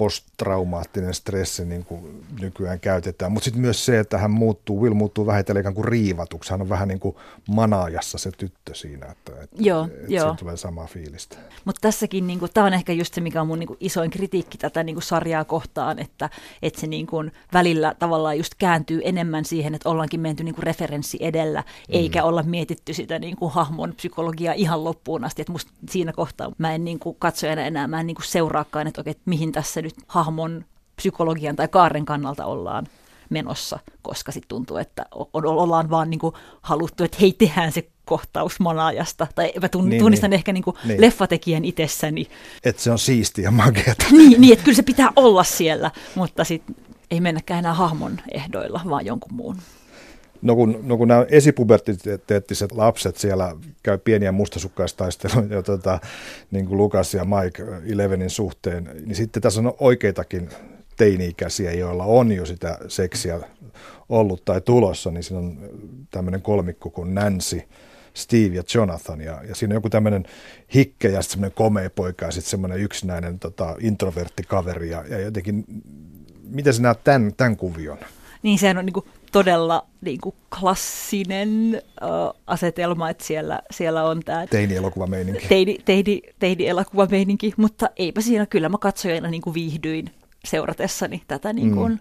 [SPEAKER 1] posttraumaattinen stressi niin kuin nykyään käytetään. Mutta sitten myös se, että hän muuttuu, Will muuttuu vähitellen ikään kuin riivatuksi. Hän on vähän niin kuin manaajassa se tyttö siinä, että, että, joo, että joo. tulee samaa fiilistä.
[SPEAKER 2] Mutta tässäkin, niin tämä on ehkä just se, mikä on mun niin kuin isoin kritiikki tätä niin kuin sarjaa kohtaan, että, että se niin kuin välillä tavallaan just kääntyy enemmän siihen, että ollaankin menty niin kuin referenssi edellä, mm. eikä olla mietitty sitä niin kuin hahmon psykologiaa ihan loppuun asti. Että musta siinä kohtaa mä en niin kuin katsojana enää, mä en niin kuin seuraakaan, että okei, mihin tässä nyt nyt hahmon psykologian tai kaaren kannalta ollaan menossa, koska sitten tuntuu, että ollaan vaan niin kuin haluttu, että hei, tehdään se kohtaus manaajasta. Tai mä tun, niin, tunnistan niin. ehkä niin kuin niin. leffatekijän itsessäni.
[SPEAKER 1] Että se on siistiä ja makeata.
[SPEAKER 2] Niin, niin, että kyllä se pitää olla siellä, mutta sitten ei mennäkään enää hahmon ehdoilla, vaan jonkun muun.
[SPEAKER 1] No kun, no kun nämä esipuberteettiset lapset siellä käy pieniä mustasukkaistaisteluja, tota, niin kuin Lukas ja Mike Elevenin suhteen, niin sitten tässä on oikeitakin teini-ikäisiä, joilla on jo sitä seksiä ollut tai tulossa, niin siinä on tämmöinen kolmikko kuin Nancy, Steve ja Jonathan, ja, ja siinä on joku tämmöinen hikke ja sitten semmoinen komea poika ja sitten semmoinen yksinäinen tota, introvertti kaveri, ja, ja jotenkin, miten sä näet tämän, tämän kuvion?
[SPEAKER 2] Niin sehän on niin kuin todella niin kuin klassinen uh, asetelma, että siellä, siellä on tämä
[SPEAKER 1] teini-elokuvameininki.
[SPEAKER 2] Teini, teini, teini-elokuvameininki, mutta eipä siinä, kyllä mä katsojana niin kuin viihdyin seuratessani tätä niin kuin, mm.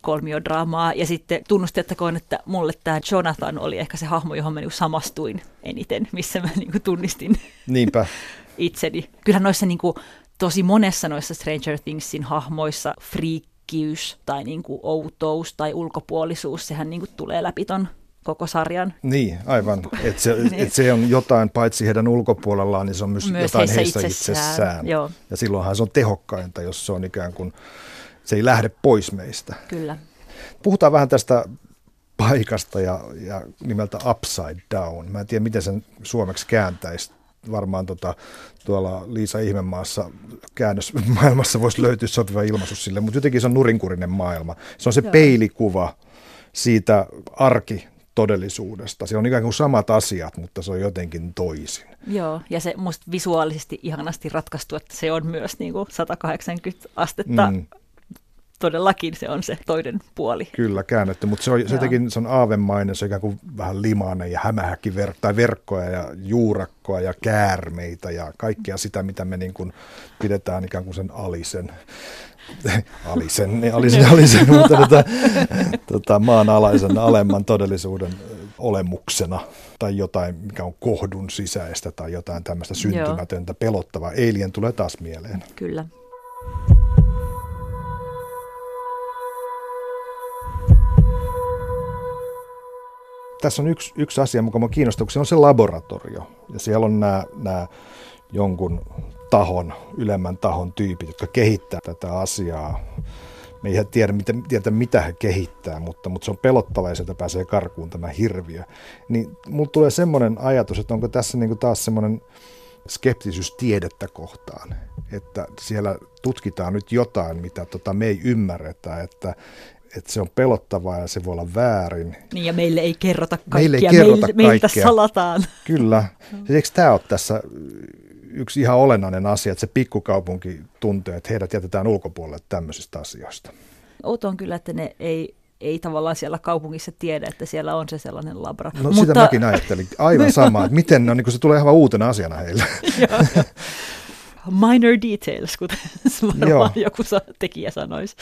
[SPEAKER 2] kolmiodraamaa. Ja sitten tunnustettakoon, että mulle tämä Jonathan oli ehkä se hahmo, johon mä niin samastuin eniten, missä mä niin kuin tunnistin
[SPEAKER 1] Niinpä.
[SPEAKER 2] itseni. Kyllähän noissa niin kuin, tosi monessa noissa Stranger Thingsin hahmoissa freak herkkyys tai niin kuin outous tai ulkopuolisuus, sehän niin kuin tulee läpi ton koko sarjan.
[SPEAKER 1] Niin, aivan. Että se, niin. et se on jotain paitsi heidän ulkopuolellaan, niin se on myös, myös jotain heissä, heissä itsessään. itsessään. Joo. Ja silloinhan se on tehokkainta, jos se on ikään kuin se ei lähde pois meistä.
[SPEAKER 2] Kyllä.
[SPEAKER 1] Puhutaan vähän tästä paikasta ja, ja nimeltä Upside Down. Mä en tiedä, miten sen suomeksi kääntäisi. Varmaan tota, tuolla Liisa Ihmemaassa käännösmaailmassa voisi löytyä sopiva ilmaisu sille, mutta jotenkin se on nurinkurinen maailma. Se on se Joo. peilikuva siitä arki todellisuudesta. Se on ikään kuin samat asiat, mutta se on jotenkin toisin.
[SPEAKER 2] Joo, ja se musta visuaalisesti ihanasti ratkaistu, että se on myös niin kuin 180 astetta mm todellakin se on se toinen puoli.
[SPEAKER 1] Kyllä, käännetty, mutta se on, se jotenkin, se on aavemainen, se on ikään kuin vähän limainen ja hämähäkin ver- tai verkkoja ja juurakkoa ja käärmeitä ja kaikkea sitä, mitä me niin kuin pidetään ikään kuin sen alisen alisen, niin alisen, alisen mutta tota, tota, maanalaisen alemman todellisuuden olemuksena tai jotain, mikä on kohdun sisäistä tai jotain tämmöistä syntymätöntä, pelottavaa. Alien tulee taas mieleen.
[SPEAKER 2] Kyllä.
[SPEAKER 1] Tässä on yksi, yksi asia, mikä on kiinnostaa, kun se on se laboratorio. Ja siellä on nämä, nämä jonkun tahon, ylemmän tahon tyypit, jotka kehittää tätä asiaa. Me ei tiedä, mitä, tiedä, mitä he kehittää, mutta, mutta se on pelottava ja sieltä pääsee karkuun tämä hirviö. Niin mulla tulee semmoinen ajatus, että onko tässä niin taas semmoinen skeptisyys tiedettä kohtaan, että siellä tutkitaan nyt jotain, mitä tota me ei ymmärretä, että, että se on pelottavaa ja se voi olla väärin.
[SPEAKER 2] Niin ja meille ei kerrota kaikkea, meille ei kerrota meiltä, kaikkea. meiltä salataan.
[SPEAKER 1] Kyllä. Ja eikö tämä ole tässä yksi ihan olennainen asia, että se pikkukaupunki tuntee, että heidät jätetään ulkopuolelle tämmöisistä asioista?
[SPEAKER 2] Outo on kyllä, että ne ei, ei tavallaan siellä kaupungissa tiedä, että siellä on se sellainen labra.
[SPEAKER 1] No Mutta... sitä mäkin ajattelin. Aivan sama, että miten no, niin se tulee ihan uutena asiana heille.
[SPEAKER 2] Minor details, kuten varmaan joku tekijä sanoisi.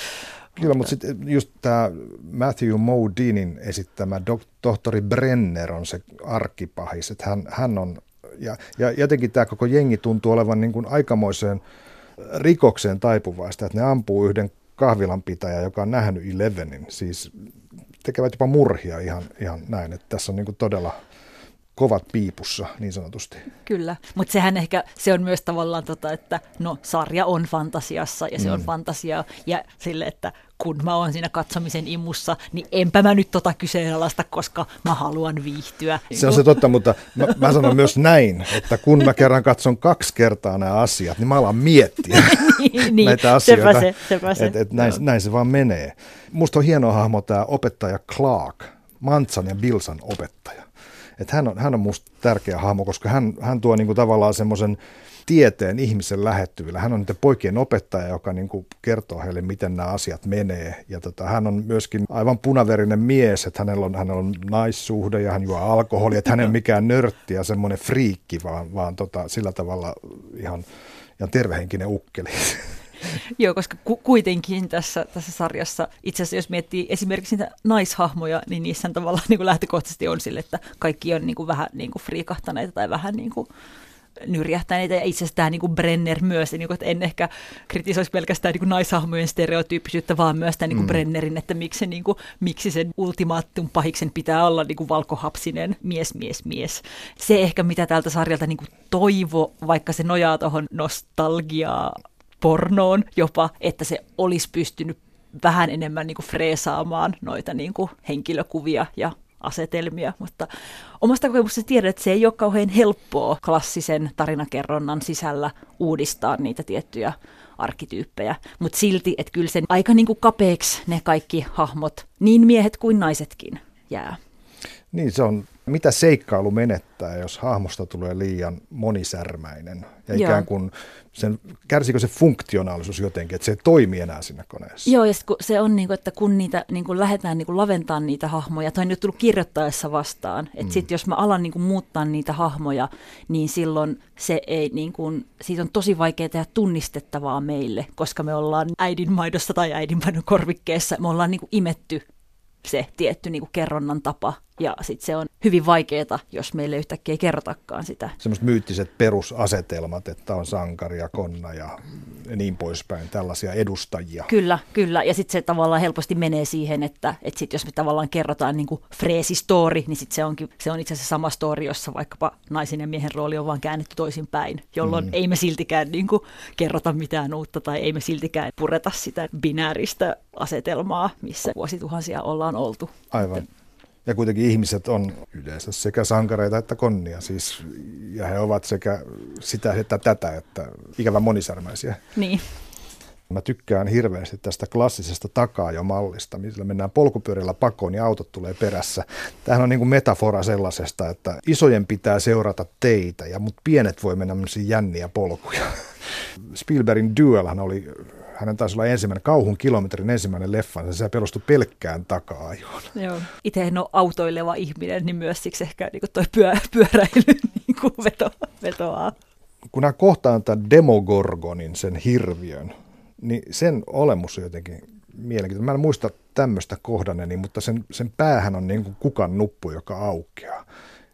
[SPEAKER 1] Kyllä, mutta sitten just tämä Matthew Modinin esittämä dok- tohtori Brenner on se arkkipahis, että hän, hän on, ja, ja jotenkin tämä koko jengi tuntuu olevan niin kuin aikamoiseen rikokseen taipuvaista, että ne ampuu yhden kahvilanpitäjä, joka on nähnyt Elevenin, siis tekevät jopa murhia ihan, ihan näin, että tässä on niin kuin todella kovat piipussa niin sanotusti.
[SPEAKER 2] Kyllä, mutta sehän ehkä, se on myös tavallaan tota, että no sarja on fantasiassa ja se mm. on fantasiaa ja sille, että kun mä oon siinä katsomisen imussa, niin enpä mä nyt tota kyseenalaista, koska mä haluan viihtyä.
[SPEAKER 1] Se on se totta, mutta mä, mä sanon myös näin, että kun mä kerran katson kaksi kertaa nämä asiat, niin mä alan miettiä niin, niin, näitä asioita. Sepä se, sepä se. Et, et näin, näin se vaan menee. Musta on hieno hahmo tämä opettaja Clark, Mantsan ja Bilsan opettaja. Et hän, on, hän on musta tärkeä hahmo, koska hän, hän tuo niinku tavallaan semmoisen tieteen ihmisen lähettyvillä. Hän on niiden poikien opettaja, joka niin kuin kertoo heille, miten nämä asiat menee. Ja tota, hän on myöskin aivan punaverinen mies, että hänellä on, hänellä on naissuhde ja hän juo alkoholia, että hän ei mikään nörtti ja semmoinen friikki, vaan, vaan tota, sillä tavalla ihan, ihan tervehenkinen ukkeli.
[SPEAKER 2] Joo, koska ku- kuitenkin tässä, tässä sarjassa, itse asiassa jos miettii esimerkiksi niitä naishahmoja, niin niissä tavallaan niin kuin lähtökohtaisesti on sille, että kaikki on niin kuin vähän niin kuin friikahtaneita tai vähän niin kuin nyrjähtäneitä ja itse asiassa tämä niin kuin Brenner myös, niin kuin, että en ehkä kritisoisi pelkästään niin kuin naishahmojen stereotyyppisyyttä, vaan myös tämän niin kuin mm. Brennerin, että miksi, se, niin kuin, miksi sen ultimaattum pahiksen pitää olla niin kuin valkohapsinen mies, mies, mies. Se ehkä mitä tältä sarjalta niin kuin toivo, vaikka se nojaa tuohon nostalgiaa pornoon jopa, että se olisi pystynyt vähän enemmän niin kuin freesaamaan noita niin kuin henkilökuvia ja asetelmia, mutta omasta kokemuksesta tiedän, että se ei ole kauhean helppoa klassisen tarinakerronnan sisällä uudistaa niitä tiettyjä arkkityyppejä, mutta silti, että kyllä sen aika niin kuin kapeeksi ne kaikki hahmot, niin miehet kuin naisetkin, jää.
[SPEAKER 1] Niin, se on mitä seikkailu menettää, jos hahmosta tulee liian monisärmäinen ja Joo. ikään kuin sen, kärsikö se funktionaalisuus jotenkin, että se ei toimi enää siinä koneessa?
[SPEAKER 2] Joo, ja kun se on, niin kuin, että kun niitä niin kuin lähdetään niin kuin laventamaan niitä hahmoja, on nyt tullut kirjoittaessa vastaan, että mm. sitten jos mä alan niin kuin, muuttaa niitä hahmoja, niin silloin se ei, niin kuin, siitä on tosi vaikea tehdä tunnistettavaa meille, koska me ollaan äidin maidossa tai äidin maidon korvikkeessa, me ollaan niin kuin, imetty se tietty niin kuin kerronnan tapa. Ja sitten se on hyvin vaikeaa, jos meille yhtäkkiä ei kerrotakaan sitä.
[SPEAKER 1] Semmoiset myyttiset perusasetelmat, että on sankari ja konna ja niin poispäin, tällaisia edustajia.
[SPEAKER 2] Kyllä, kyllä. Ja sitten se tavallaan helposti menee siihen, että, että sit jos me tavallaan kerrotaan niin kuin freesi-story, niin sit se, onkin, se on itse asiassa sama story, jossa vaikkapa naisen ja miehen rooli on vaan käännetty toisin päin, jolloin mm. ei me siltikään niin kuin kerrota mitään uutta tai ei me siltikään pureta sitä binääristä asetelmaa, missä vuosituhansia ollaan oltu.
[SPEAKER 1] Aivan. Ja kuitenkin ihmiset on yleensä sekä sankareita että konnia, siis, ja he ovat sekä sitä että tätä, että ikävän monisärmäisiä.
[SPEAKER 2] Niin.
[SPEAKER 1] Mä tykkään hirveästi tästä klassisesta takaa-jo-mallista, missä mennään polkupyörillä pakoon ja autot tulee perässä. Tämähän on niin kuin metafora sellaisesta, että isojen pitää seurata teitä, ja mutta pienet voi mennä jänniä polkuja. Spielbergin Duelhan oli hänen taisi olla ensimmäinen kauhun kilometrin ensimmäinen leffa, se perustui pelkkään taka-ajoon.
[SPEAKER 2] Joo. Itse en ole autoileva ihminen, niin myös siksi ehkä niin toi pyö, pyöräily niin kuin veto, vetoaa.
[SPEAKER 1] Kun nämä kohtaan tämän Demogorgonin, sen hirviön, niin sen olemus on jotenkin mielenkiintoinen. Mä en muista tämmöistä kohdaneni, mutta sen, sen päähän on niin kuin kukan nuppu, joka aukeaa.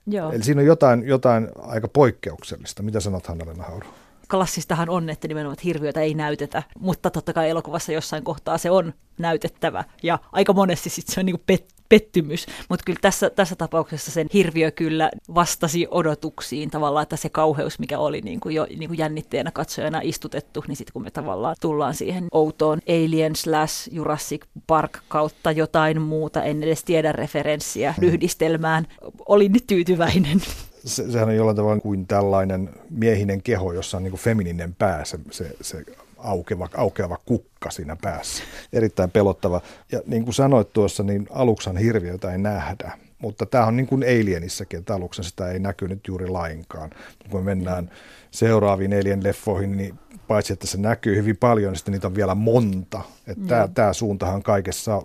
[SPEAKER 1] Joo. Eli siinä on jotain, jotain aika poikkeuksellista. Mitä sanot Hanna-Lena Hauru?
[SPEAKER 2] Klassistahan on, että nimenomaan hirviötä ei näytetä, mutta totta kai elokuvassa jossain kohtaa se on näytettävä. Ja aika monesti sitten se on niin pet- pettymys, mutta kyllä tässä, tässä tapauksessa sen hirviö kyllä vastasi odotuksiin tavallaan, että se kauheus, mikä oli niin kuin jo niin kuin jännitteenä katsojana istutettu, niin sitten kun me tavallaan tullaan siihen outoon Alien slash Jurassic Park kautta jotain muuta, en edes tiedä referenssiä yhdistelmään, olin tyytyväinen
[SPEAKER 1] se, sehän on jollain tavalla kuin tällainen miehinen keho, jossa on niin kuin femininen pää, se, se, se aukeava, aukeava kukka siinä päässä. Erittäin pelottava. Ja niin kuin sanoit tuossa, niin aluksan hirviötä ei nähdä. Mutta tämä on niin kuin Alienissäkin, että aluksen sitä ei näkynyt juuri lainkaan. Kun me mennään seuraaviin Alien-leffoihin, niin paitsi että se näkyy hyvin paljon, niin sitten niitä on vielä monta. Että mm. tämä, tämä suuntahan kaikessa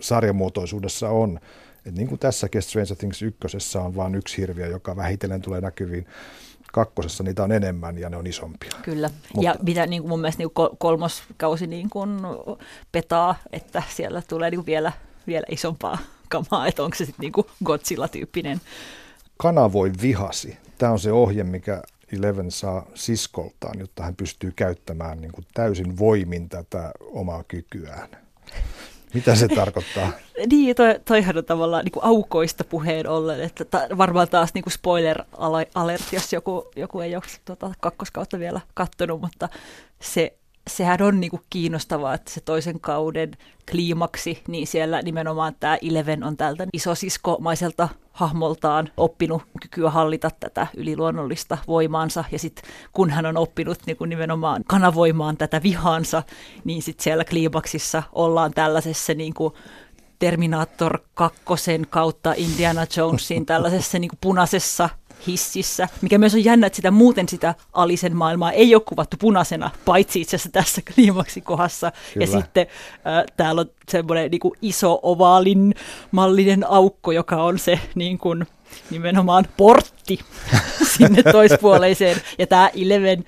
[SPEAKER 1] sarjamuotoisuudessa on et niin kuin tässäkin Stranger Things ykkösessä on vain yksi hirviö, joka vähitellen tulee näkyviin kakkosessa niitä on enemmän ja ne on isompia.
[SPEAKER 2] Kyllä, Mutta, ja mitä niin kuin mun mielestä niin kuin kolmoskausi niin kuin petaa, että siellä tulee niin kuin vielä, vielä isompaa kamaa, että onko se sitten niin Godzilla-tyyppinen.
[SPEAKER 1] Kanavoi vihasi. Tämä on se ohje, mikä Eleven saa siskoltaan, jotta hän pystyy käyttämään niin kuin täysin voimin tätä omaa kykyään. Mitä se tarkoittaa?
[SPEAKER 2] niin, toi, toihan on tavallaan niin kuin aukoista puheen ollen, että ta, varmaan taas niin kuin spoiler alert, jos joku, joku ei ole tuota, kakkoskautta vielä kattonut, mutta se sehän on niinku kiinnostavaa, että se toisen kauden kliimaksi, niin siellä nimenomaan tämä Eleven on tältä isosiskomaiselta hahmoltaan oppinut kykyä hallita tätä yliluonnollista voimaansa. Ja sitten kun hän on oppinut niin kuin nimenomaan kanavoimaan tätä vihaansa, niin sitten siellä kliimaksissa ollaan tällaisessa niin kuin Terminator 2 kautta Indiana Jonesin tällaisessa niin kuin punaisessa hississä, mikä myös on jännä, että sitä muuten sitä alisen maailmaa ei ole kuvattu punaisena, paitsi itse asiassa tässä kliimaksi kohdassa. Kyllä. Ja sitten äh, täällä on semmoinen niin iso ovaalin mallinen aukko, joka on se niin kuin, nimenomaan portti sinne toispuoleiseen. Ja tämä Eleven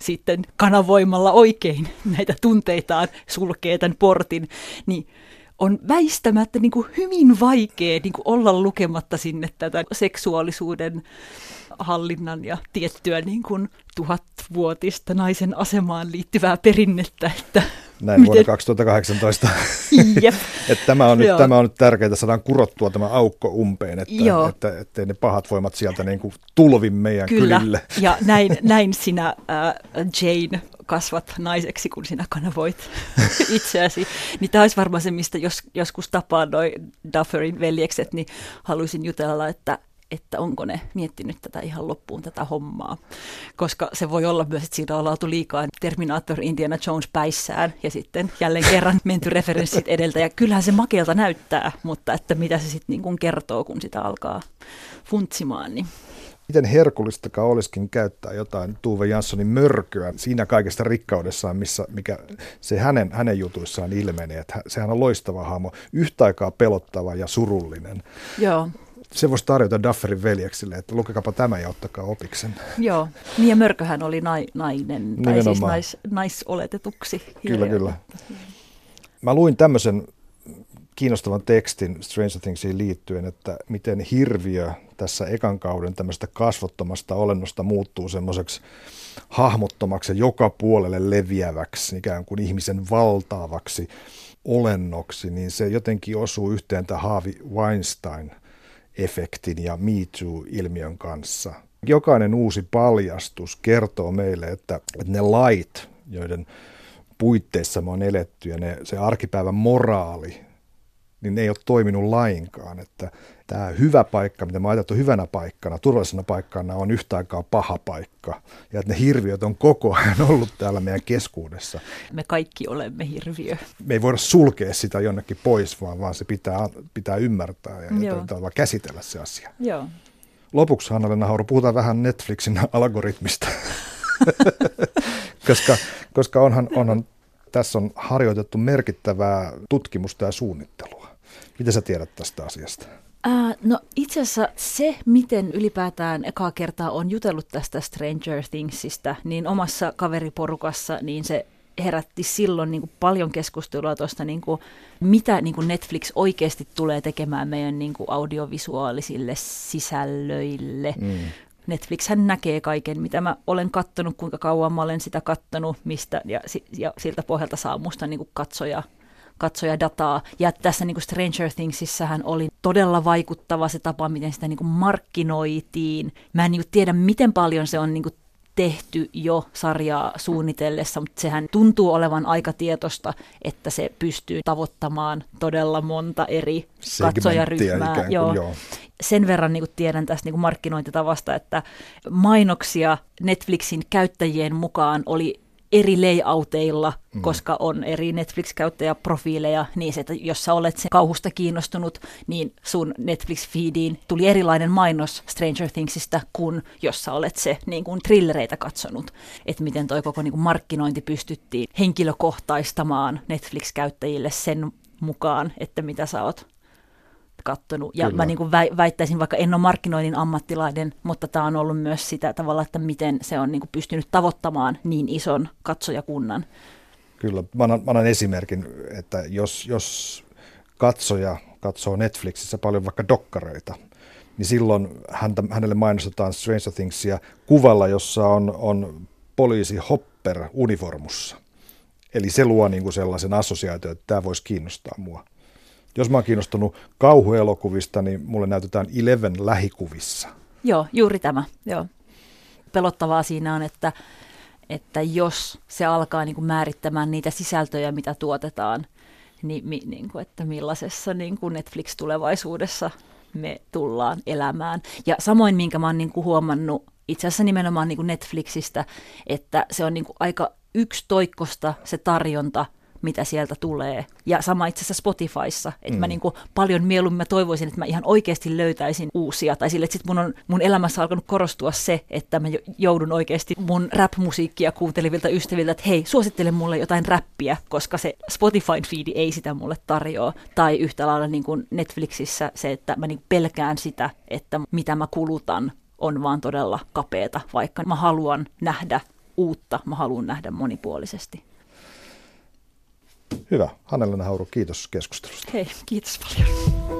[SPEAKER 2] sitten kanavoimalla oikein näitä tunteitaan sulkee tämän portin, niin on väistämättä niin kuin hyvin vaikea niin kuin olla lukematta sinne tätä seksuaalisuuden hallinnan ja tiettyä niin kuin tuhatvuotista naisen asemaan liittyvää perinnettä. Että
[SPEAKER 1] Näin miten... vuonna 2018. Jep. että tämä, on nyt, tämä on nyt tärkeää, saadaan kurottua tämä aukko umpeen, että, Joo. että, ettei ne pahat voimat sieltä niin kuin tulvi meidän Kyllä. kylille.
[SPEAKER 2] Ja näin, näin sinä, äh, Jane, kasvat naiseksi, kun sinä kanavoit itseäsi. Niin tämä olisi varmaan se, mistä jos, joskus tapaan noin Dufferin veljekset, niin haluaisin jutella, että että onko ne miettinyt tätä ihan loppuun tätä hommaa. Koska se voi olla myös, että siitä on oltu liikaa Terminator Indiana Jones päissään ja sitten jälleen kerran menty referenssit edeltä. Ja kyllähän se makeelta näyttää, mutta että mitä se sitten niin kertoo, kun sitä alkaa funtsimaan, niin
[SPEAKER 1] miten herkullistakaan olisikin käyttää jotain Tuve Janssonin mörköä siinä kaikesta rikkaudessaan, missä, mikä se hänen, hänen jutuissaan ilmenee. Että sehän on loistava hahmo, yhtä aikaa pelottava ja surullinen.
[SPEAKER 2] Joo.
[SPEAKER 1] Se voisi tarjota Dufferin veljeksille, että lukekapa tämä ja ottakaa opiksen.
[SPEAKER 2] Joo, niin ja Mörköhän oli nai, nainen, Nimenomaan. tai siis nais, naisoletetuksi.
[SPEAKER 1] Kyllä, kyllä. Mä luin tämmöisen kiinnostavan tekstin Stranger Thingsiin liittyen, että miten hirviö tässä ekan kauden tämmöistä kasvottomasta olennosta muuttuu semmoiseksi hahmottomaksi ja joka puolelle leviäväksi, ikään kuin ihmisen valtaavaksi olennoksi, niin se jotenkin osuu yhteen tämän Harvey Weinstein-efektin ja Me Too-ilmiön kanssa. Jokainen uusi paljastus kertoo meille, että, ne lait, joiden puitteissa me on eletty ja ne, se arkipäivän moraali, niin ne ei ole toiminut lainkaan. Että tämä hyvä paikka, mitä mä ajateltu hyvänä paikkana, turvallisena paikkana, on yhtä aikaa paha paikka. Ja että ne hirviöt on koko ajan ollut täällä meidän keskuudessa.
[SPEAKER 2] Me kaikki olemme hirviö.
[SPEAKER 1] Me ei voida sulkea sitä jonnekin pois, vaan, vaan se pitää, pitää ymmärtää ja, ja käsitellä se asia.
[SPEAKER 2] Joo.
[SPEAKER 1] Lopuksi Hanna-Lena Hauru, puhutaan vähän Netflixin algoritmista. koska, koska onhan, onhan tässä on harjoitettu merkittävää tutkimusta ja suunnittelua. Mitä sä tiedät tästä asiasta?
[SPEAKER 2] Äh, no itse asiassa se, miten ylipäätään ekaa kertaa on jutellut tästä Stranger Thingsista, niin omassa kaveriporukassa, niin se herätti silloin niin kuin paljon keskustelua tuosta, niin kuin, mitä niin kuin Netflix oikeasti tulee tekemään meidän niin kuin audiovisuaalisille sisällöille. Mm. Netflix hän näkee kaiken, mitä mä olen kattonut, kuinka kauan mä olen sitä kattonut, mistä, ja, ja siltä pohjalta saa musta niin kuin katsoja katsoja dataa. Ja tässä niin kuin Stranger Thingsissähän oli todella vaikuttava se tapa, miten sitä niin kuin markkinoitiin. Mä en niin kuin tiedä, miten paljon se on niin kuin tehty jo sarjaa suunnitellessa, mutta sehän tuntuu olevan aika tietosta, että se pystyy tavoittamaan todella monta eri katsojaryhmää.
[SPEAKER 1] Joo. joo.
[SPEAKER 2] Sen verran niin kuin tiedän tästä niin kuin markkinointitavasta, että mainoksia Netflixin käyttäjien mukaan oli eri layouteilla, mm. koska on eri Netflix-käyttäjäprofiileja, niin se, että jos sä olet se kauhusta kiinnostunut, niin sun Netflix-feediin tuli erilainen mainos Stranger Thingsista kuin jos sä olet se niin kuin trillereitä katsonut. Että miten toi koko niin kuin markkinointi pystyttiin henkilökohtaistamaan Netflix-käyttäjille sen mukaan, että mitä sä oot kattonut. Ja Kyllä. mä niin kuin väittäisin, vaikka en ole markkinoinnin ammattilainen, mutta tämä on ollut myös sitä tavalla, että miten se on niin kuin pystynyt tavoittamaan niin ison katsojakunnan.
[SPEAKER 1] Kyllä, mä annan, mä annan esimerkin, että jos, jos katsoja katsoo Netflixissä paljon vaikka dokkareita, niin silloin häntä, hänelle mainostetaan Stranger Thingsia kuvalla, jossa on, on poliisi Hopper uniformussa. Eli se luo niin kuin sellaisen assosiaatio, että tämä voisi kiinnostaa mua. Jos mä oon kiinnostunut kauhuelokuvista, niin mulle näytetään Eleven lähikuvissa.
[SPEAKER 2] Joo, juuri tämä. Joo. Pelottavaa siinä on, että, että jos se alkaa niin kuin määrittämään niitä sisältöjä, mitä tuotetaan, niin, mi, niin kuin, että millaisessa niin kuin Netflix-tulevaisuudessa me tullaan elämään. Ja samoin, minkä mä oon niin kuin huomannut itse asiassa nimenomaan niin kuin Netflixistä, että se on niin kuin aika yksi toikkosta se tarjonta mitä sieltä tulee. Ja sama itse asiassa Spotifyssa, että mm. mä niin kuin paljon mieluummin mä toivoisin, että mä ihan oikeasti löytäisin uusia, tai sille, että sit mun on mun elämässä alkanut korostua se, että mä joudun oikeasti mun rap-musiikkia kuuntelevilta ystäviltä, että hei, suosittele mulle jotain räppiä, koska se Spotify-feedi ei sitä mulle tarjoa. Tai yhtä lailla niin kuin Netflixissä se, että mä niin pelkään sitä, että mitä mä kulutan on vaan todella kapeeta, vaikka mä haluan nähdä uutta, mä haluan nähdä monipuolisesti.
[SPEAKER 1] Hyvä. Hannelena Hauru, kiitos keskustelusta.
[SPEAKER 2] Hei, kiitos paljon.